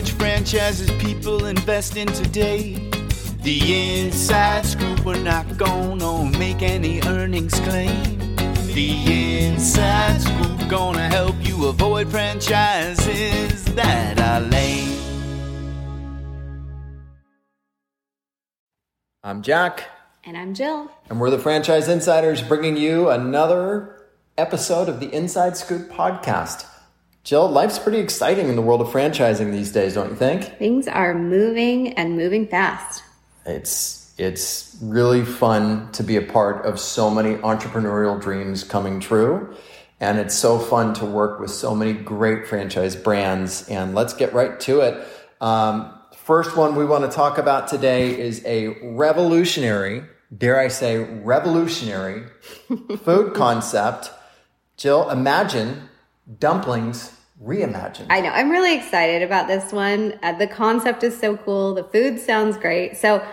which franchises people invest in today. The inside scoop, we're not gonna make any earnings claim. The inside scoop gonna help you avoid franchises that are lame. I'm Jack. And I'm Jill. And we're the Franchise Insiders bringing you another episode of the Inside Scoop podcast. Jill, life's pretty exciting in the world of franchising these days, don't you think? Things are moving and moving fast. It's it's really fun to be a part of so many entrepreneurial dreams coming true. And it's so fun to work with so many great franchise brands. And let's get right to it. Um, first one we want to talk about today is a revolutionary, dare I say, revolutionary food concept. Jill, imagine dumplings reimagined. I know. I'm really excited about this one. Uh, the concept is so cool. The food sounds great. So,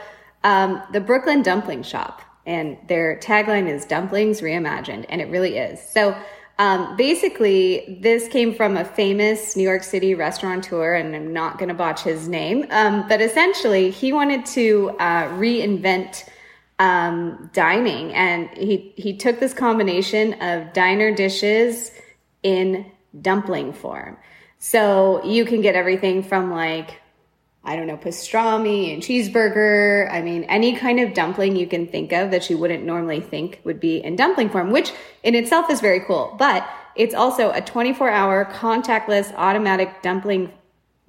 um, the Brooklyn Dumpling Shop, and their tagline is Dumplings Reimagined, and it really is. So, um, basically, this came from a famous New York City restaurateur, and I'm not going to botch his name, um, but essentially, he wanted to uh, reinvent um, dining, and he he took this combination of diner dishes in dumpling form. So you can get everything from like, I don't know, pastrami and cheeseburger. I mean, any kind of dumpling you can think of that you wouldn't normally think would be in dumpling form, which in itself is very cool. But it's also a 24 hour contactless automatic dumpling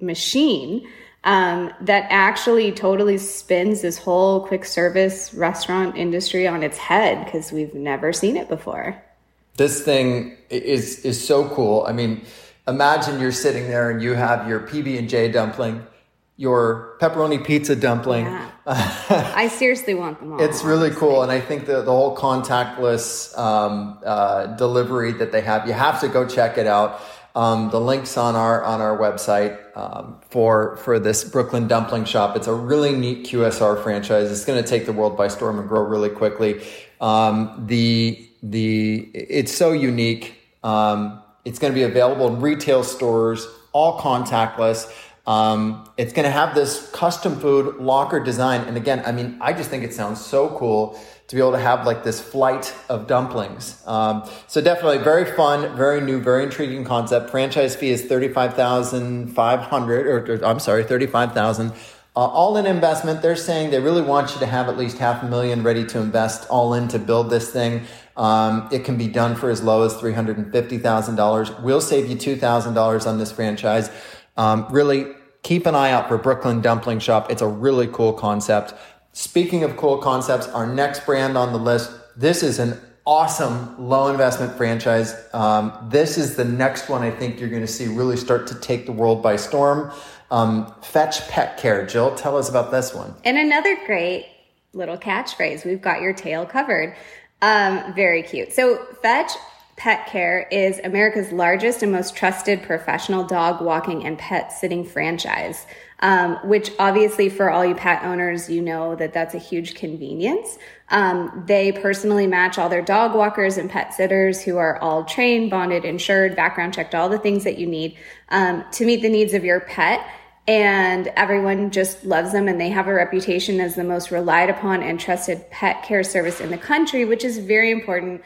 machine um, that actually totally spins this whole quick service restaurant industry on its head because we've never seen it before this thing is is so cool. I mean, imagine you're sitting there and you have your PB and J dumpling, your pepperoni pizza dumpling. Yeah. I seriously want them all. It's really cool, and I think the the whole contactless um, uh, delivery that they have, you have to go check it out. Um, the links on our on our website um, for for this Brooklyn Dumpling Shop. It's a really neat QSR franchise. It's going to take the world by storm and grow really quickly. Um, the the it's so unique. Um, it's going to be available in retail stores, all contactless. Um, it's going to have this custom food locker design. And again, I mean, I just think it sounds so cool to be able to have like this flight of dumplings. Um, so definitely very fun, very new, very intriguing concept. Franchise fee is thirty five thousand five hundred, or, or I'm sorry, thirty five thousand. Uh, all in investment. They're saying they really want you to have at least half a million ready to invest all in to build this thing. Um, it can be done for as low as $350,000. We'll save you $2,000 on this franchise. Um, really keep an eye out for Brooklyn Dumpling Shop. It's a really cool concept. Speaking of cool concepts, our next brand on the list, this is an awesome low investment franchise. Um, this is the next one I think you're going to see really start to take the world by storm. Um, Fetch Pet Care. Jill, tell us about this one. And another great little catchphrase we've got your tail covered. Um, very cute. So, Fetch Pet Care is America's largest and most trusted professional dog walking and pet sitting franchise. Um, which obviously for all you pet owners, you know that that's a huge convenience. Um, they personally match all their dog walkers and pet sitters who are all trained, bonded, insured, background checked, all the things that you need um, to meet the needs of your pet and everyone just loves them and they have a reputation as the most relied upon and trusted pet care service in the country which is very important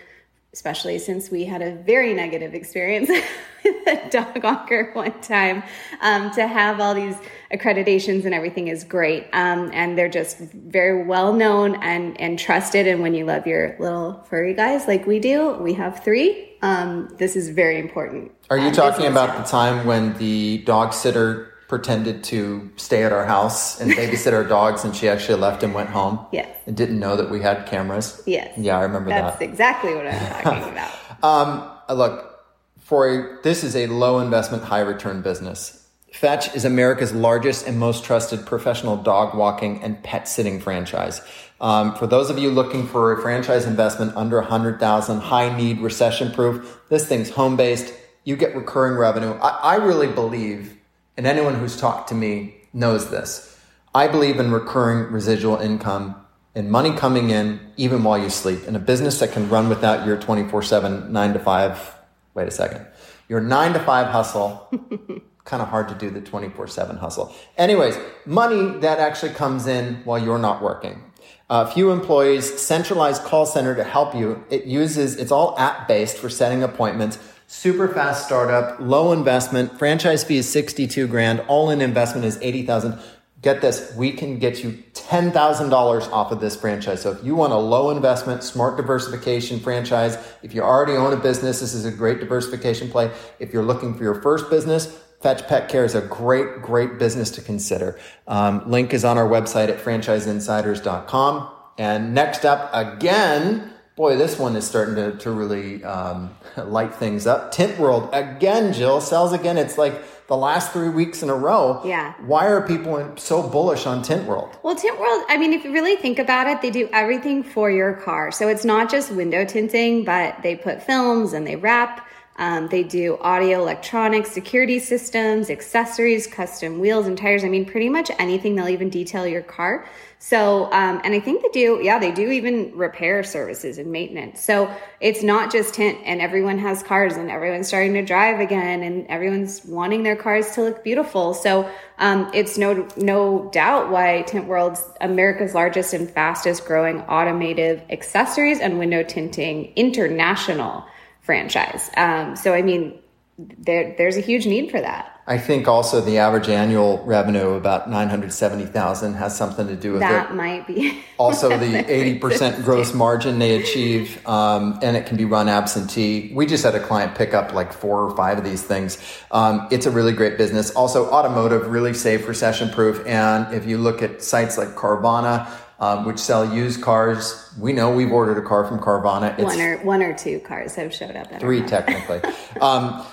especially since we had a very negative experience with a dog walker one time. Um, to have all these accreditations and everything is great. Um, and they're just very well known and, and trusted. And when you love your little furry guys like we do we have three. Um, this is very important. Are you talking about the time when the dog sitter pretended to stay at our house and babysit our dogs, and she actually left and went home. Yes. And didn't know that we had cameras. Yes. Yeah, I remember That's that. That's exactly what I'm talking about. um, uh, look, for a, this is a low investment, high return business. Fetch is America's largest and most trusted professional dog walking and pet sitting franchise. Um, for those of you looking for a franchise investment under 100,000, high need, recession proof, this thing's home based. You get recurring revenue. I, I really believe and anyone who's talked to me knows this. I believe in recurring residual income and money coming in even while you sleep in a business that can run without your 24 7, 9 to 5. Wait a second. your nine to five hustle. kind of hard to do the 24 7 hustle. Anyways, money that actually comes in while you're not working. A few employees, centralized call center to help you. It uses, it's all app based for setting appointments. Super fast startup, low investment. Franchise fee is 62 grand. All in investment is 80,000. Get this, we can get you $10,000 off of this franchise. So if you want a low investment, smart diversification franchise, if you already own a business, this is a great diversification play. If you're looking for your first business, Fetch Pet Care is a great, great business to consider. Um, link is on our website at franchiseinsiders.com. And next up, again, boy, this one is starting to, to really um, light things up. Tint World, again, Jill, sells again. It's like the last three weeks in a row. Yeah. Why are people so bullish on Tint World? Well, Tint World, I mean, if you really think about it, they do everything for your car. So it's not just window tinting, but they put films and they wrap um, they do audio, electronics, security systems, accessories, custom wheels and tires. I mean, pretty much anything. They'll even detail your car. So, um, and I think they do, yeah, they do even repair services and maintenance. So it's not just tint and everyone has cars and everyone's starting to drive again and everyone's wanting their cars to look beautiful. So, um, it's no, no doubt why Tint World's America's largest and fastest growing automotive accessories and window tinting international franchise. Um, so, I mean, there, there's a huge need for that. I think also the average annual revenue about 970,000 has something to do with that it. That might be. also the 80% gross margin they achieve um, and it can be run absentee. We just had a client pick up like four or five of these things. Um, it's a really great business. Also automotive, really safe, recession proof. And if you look at sites like Carvana, um, which sell used cars. We know we've ordered a car from Carvana. It's one or one or two cars have showed up. three technically. um,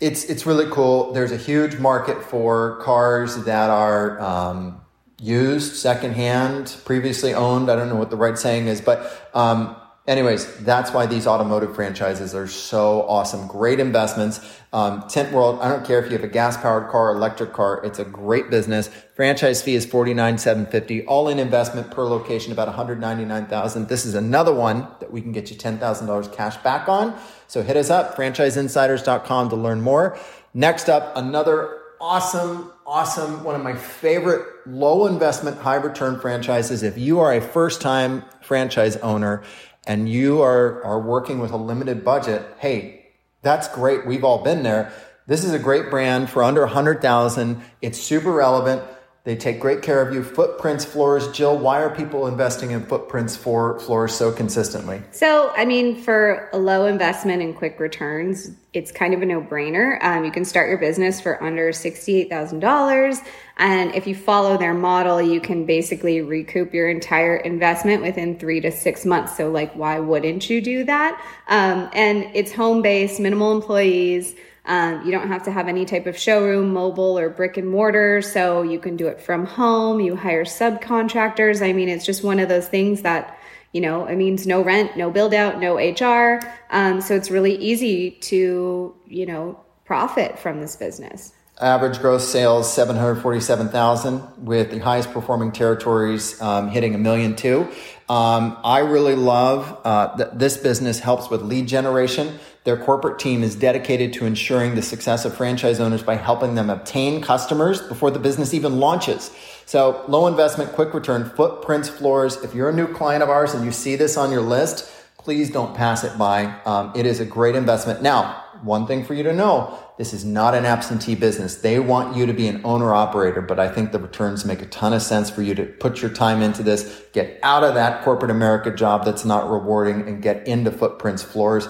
it's it's really cool. There's a huge market for cars that are um, used, secondhand, previously owned. I don't know what the right saying is, but um, anyways, that's why these automotive franchises are so awesome. Great investments. Um, Tint World, I don't care if you have a gas powered car, electric car, it's a great business. Franchise fee is forty nine seven fifty. All in investment per location about 199,000. This is another one that we can get you $10,000 cash back on. So hit us up, franchiseinsiders.com to learn more. Next up, another awesome, awesome, one of my favorite low investment, high return franchises. If you are a first time franchise owner and you are, are working with a limited budget, hey, that's great. We've all been there. This is a great brand for under 100,000. It's super relevant. They take great care of you. Footprints floors. Jill, why are people investing in footprints for floors so consistently? So, I mean, for a low investment and quick returns, it's kind of a no brainer. Um, you can start your business for under $68,000. And if you follow their model, you can basically recoup your entire investment within three to six months. So, like, why wouldn't you do that? Um, and it's home based, minimal employees. Um, you don't have to have any type of showroom, mobile, or brick and mortar. So you can do it from home. You hire subcontractors. I mean, it's just one of those things that, you know, it means no rent, no build out, no HR. Um, so it's really easy to, you know, profit from this business. Average gross sales 747,000 with the highest performing territories um, hitting a million two. Um, I really love uh, that this business helps with lead generation. Their corporate team is dedicated to ensuring the success of franchise owners by helping them obtain customers before the business even launches. So low investment, quick return, footprints, floors. If you're a new client of ours and you see this on your list, please don't pass it by. Um, it is a great investment. Now, one thing for you to know this is not an absentee business. They want you to be an owner operator, but I think the returns make a ton of sense for you to put your time into this, get out of that corporate America job that's not rewarding, and get into footprints floors.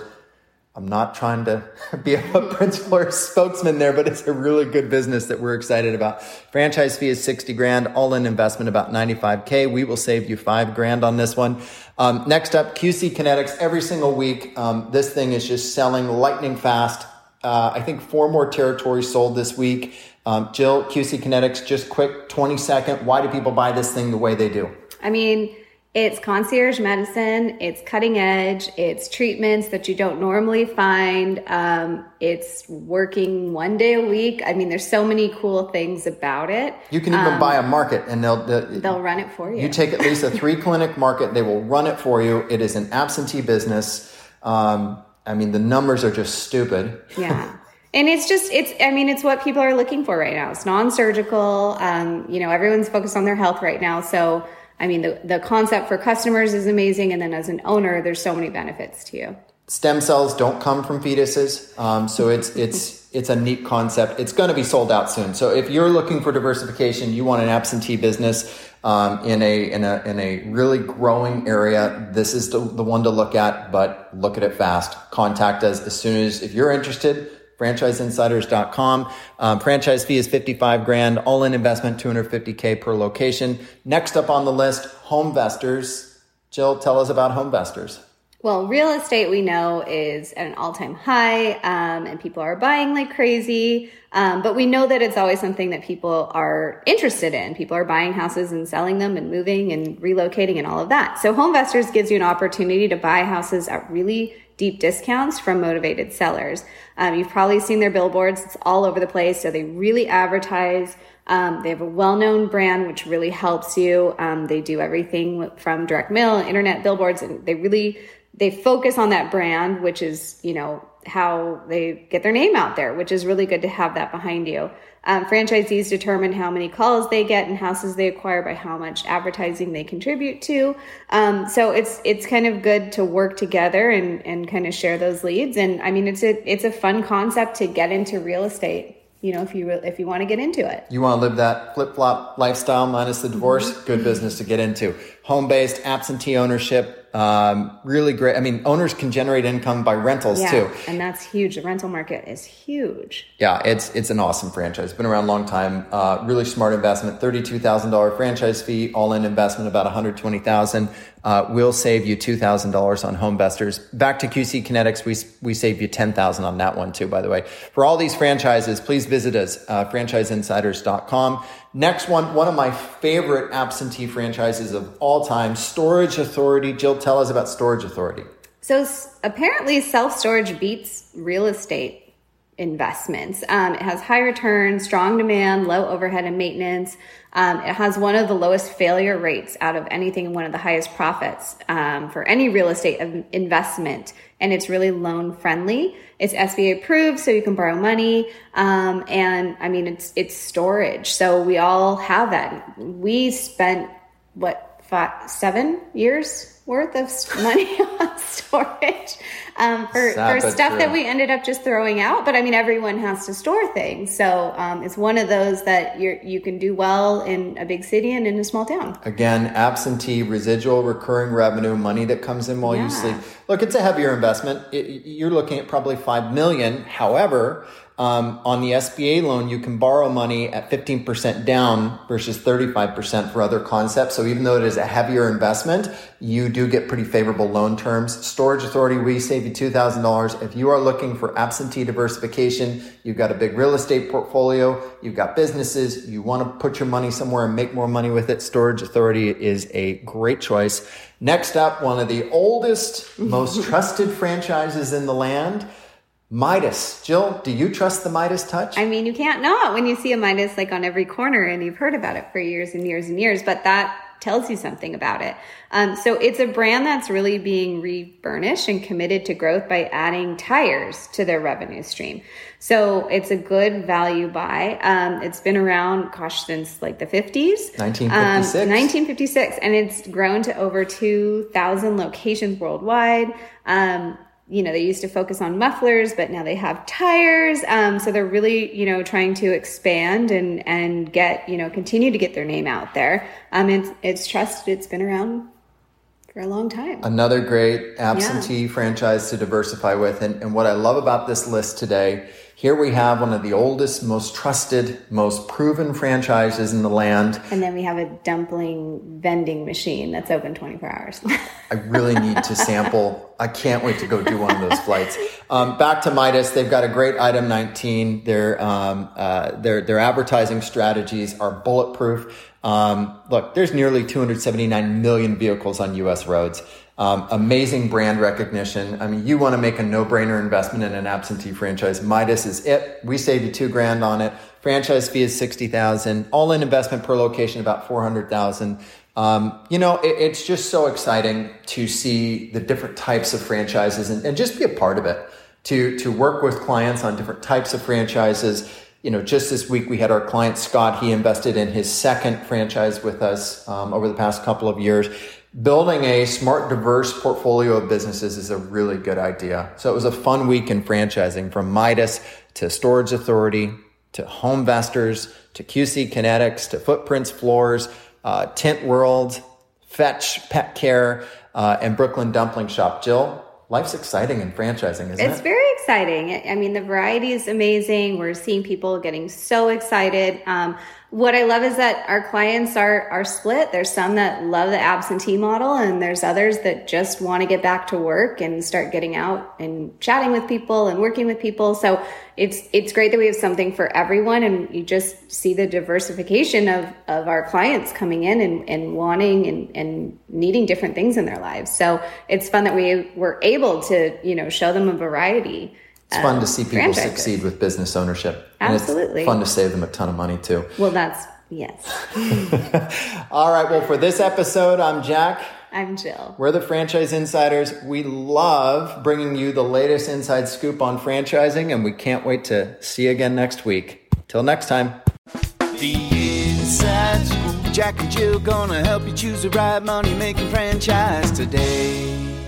I'm not trying to be a footprints floor spokesman there, but it's a really good business that we're excited about. Franchise fee is 60 grand, all in investment about 95K. We will save you five grand on this one. Um, next up, QC Kinetix. Every single week, um, this thing is just selling lightning fast. Uh, I think four more territories sold this week. Um, Jill, QC Kinetix, just quick 20 second. Why do people buy this thing the way they do? I mean, it's concierge medicine, it's cutting edge, it's treatments that you don't normally find. Um, it's working one day a week. I mean, there's so many cool things about it. You can even um, buy a market and they'll, they'll, they'll run it for you. You take at least a three clinic market, they will run it for you. It is an absentee business. Um, I mean, the numbers are just stupid. Yeah. And it's just, it's, I mean, it's what people are looking for right now. It's non surgical. Um, you know, everyone's focused on their health right now. So, I mean, the, the concept for customers is amazing. And then as an owner, there's so many benefits to you. Stem cells don't come from fetuses. Um, so it's, it's, it's a neat concept. It's going to be sold out soon. So if you're looking for diversification, you want an absentee business um, in a in a in a really growing area. This is the, the one to look at, but look at it fast. Contact us as soon as if you're interested. FranchiseInsiders.com. Um, franchise fee is 55 grand, all in investment 250k per location. Next up on the list, HomeVestors. Jill, tell us about HomeVestors. Well, real estate we know is at an all time high, um, and people are buying like crazy. Um, but we know that it's always something that people are interested in. People are buying houses and selling them and moving and relocating and all of that. So HomeVestors gives you an opportunity to buy houses at really deep discounts from motivated sellers. Um, you've probably seen their billboards. It's all over the place. So they really advertise. Um, they have a well-known brand, which really helps you. Um, they do everything from direct mail, internet billboards, and they really they focus on that brand, which is, you know, how they get their name out there, which is really good to have that behind you. Um, franchisees determine how many calls they get and houses they acquire by how much advertising they contribute to. Um, so it's it's kind of good to work together and and kind of share those leads. And I mean, it's a it's a fun concept to get into real estate you know, if you if you want to get into it. You want to live that flip flop lifestyle minus the divorce, mm-hmm. good business to get into. Home based, absentee ownership, um, really great. I mean, owners can generate income by rentals yeah, too, and that's huge. The rental market is huge. Yeah, it's it's an awesome franchise. Been around a long time. Uh, really smart investment. Thirty two thousand dollar franchise fee, all in investment about one hundred twenty thousand. Uh, we'll save you two thousand dollars on HomeVestors. Back to QC Kinetix, we we save you ten thousand on that one too. By the way, for all these franchises, please visit us uh, franchiseinsiders.com. Next one, one of my favorite absentee franchises of all time, Storage Authority. Jill, tell us about Storage Authority. So apparently, self storage beats real estate investments. Um, it has high returns, strong demand, low overhead and maintenance. Um, it has one of the lowest failure rates out of anything, one of the highest profits um, for any real estate investment, and it's really loan friendly. It's SBA approved, so you can borrow money, um, and I mean it's it's storage, so we all have that. We spent what five, seven years worth of money on storage um, for, for stuff that we ended up just throwing out. But I mean, everyone has to store things. So um, it's one of those that you you can do well in a big city and in a small town. Again, absentee, residual, recurring revenue, money that comes in while yeah. you sleep. Look, it's a heavier investment. It, you're looking at probably 5 million. However, um, on the SBA loan, you can borrow money at 15% down versus 35% for other concepts. So even though it is a heavier investment, you do get pretty favorable loan terms. Storage Authority, we save you $2,000. If you are looking for absentee diversification, you've got a big real estate portfolio, you've got businesses, you want to put your money somewhere and make more money with it, Storage Authority is a great choice. Next up, one of the oldest, most trusted franchises in the land. Midas. Jill, do you trust the Midas touch? I mean, you can't not when you see a Midas like on every corner and you've heard about it for years and years and years, but that tells you something about it. Um, so it's a brand that's really being reburnished and committed to growth by adding tires to their revenue stream. So it's a good value buy. Um, it's been around, gosh, since like the 50s. 1956. Um, 1956. And it's grown to over 2,000 locations worldwide. You know, they used to focus on mufflers, but now they have tires. Um, so they're really, you know, trying to expand and, and get, you know, continue to get their name out there. Um, it's, it's trusted. It's been around for a long time. Another great absentee yeah. franchise to diversify with. And, and what I love about this list today here we have one of the oldest, most trusted, most proven franchises in the land. And then we have a dumpling vending machine that's open 24 hours. I really need to sample. I can't wait to go do one of those flights. Um, back to Midas, they've got a great item 19. Their um, uh, their their advertising strategies are bulletproof. Um, look, there's nearly 279 million vehicles on U.S. roads. Um, amazing brand recognition. I mean, you want to make a no-brainer investment in an absentee franchise. Midas is it. We saved you two grand on it. Franchise fee is sixty thousand. All-in investment per location about four hundred thousand. Um, you know, it, it's just so exciting to see the different types of franchises and, and just be a part of it. to, to work with clients on different types of franchises. You know, just this week we had our client Scott. He invested in his second franchise with us um, over the past couple of years. Building a smart, diverse portfolio of businesses is a really good idea. So it was a fun week in franchising from Midas to Storage Authority to Homevestors to QC Kinetix to Footprints Floors, uh, Tint World, Fetch Pet Care, uh, and Brooklyn Dumpling Shop. Jill, life's exciting in franchising, isn't it's it? It's very exciting. I mean, the variety is amazing. We're seeing people getting so excited. Um, what I love is that our clients are are split. There's some that love the absentee model, and there's others that just want to get back to work and start getting out and chatting with people and working with people. So it's it's great that we have something for everyone, and you just see the diversification of of our clients coming in and, and wanting and, and needing different things in their lives. So it's fun that we were able to you know show them a variety. It's fun to see people succeed with business ownership. Absolutely. fun to save them a ton of money too. Well, that's yes. All right. Well, for this episode, I'm Jack. I'm Jill. We're the Franchise Insiders. We love bringing you the latest inside scoop on franchising, and we can't wait to see you again next week. Till next time. The Inside Scoop. Jack and Jill gonna help you choose the right money making franchise today.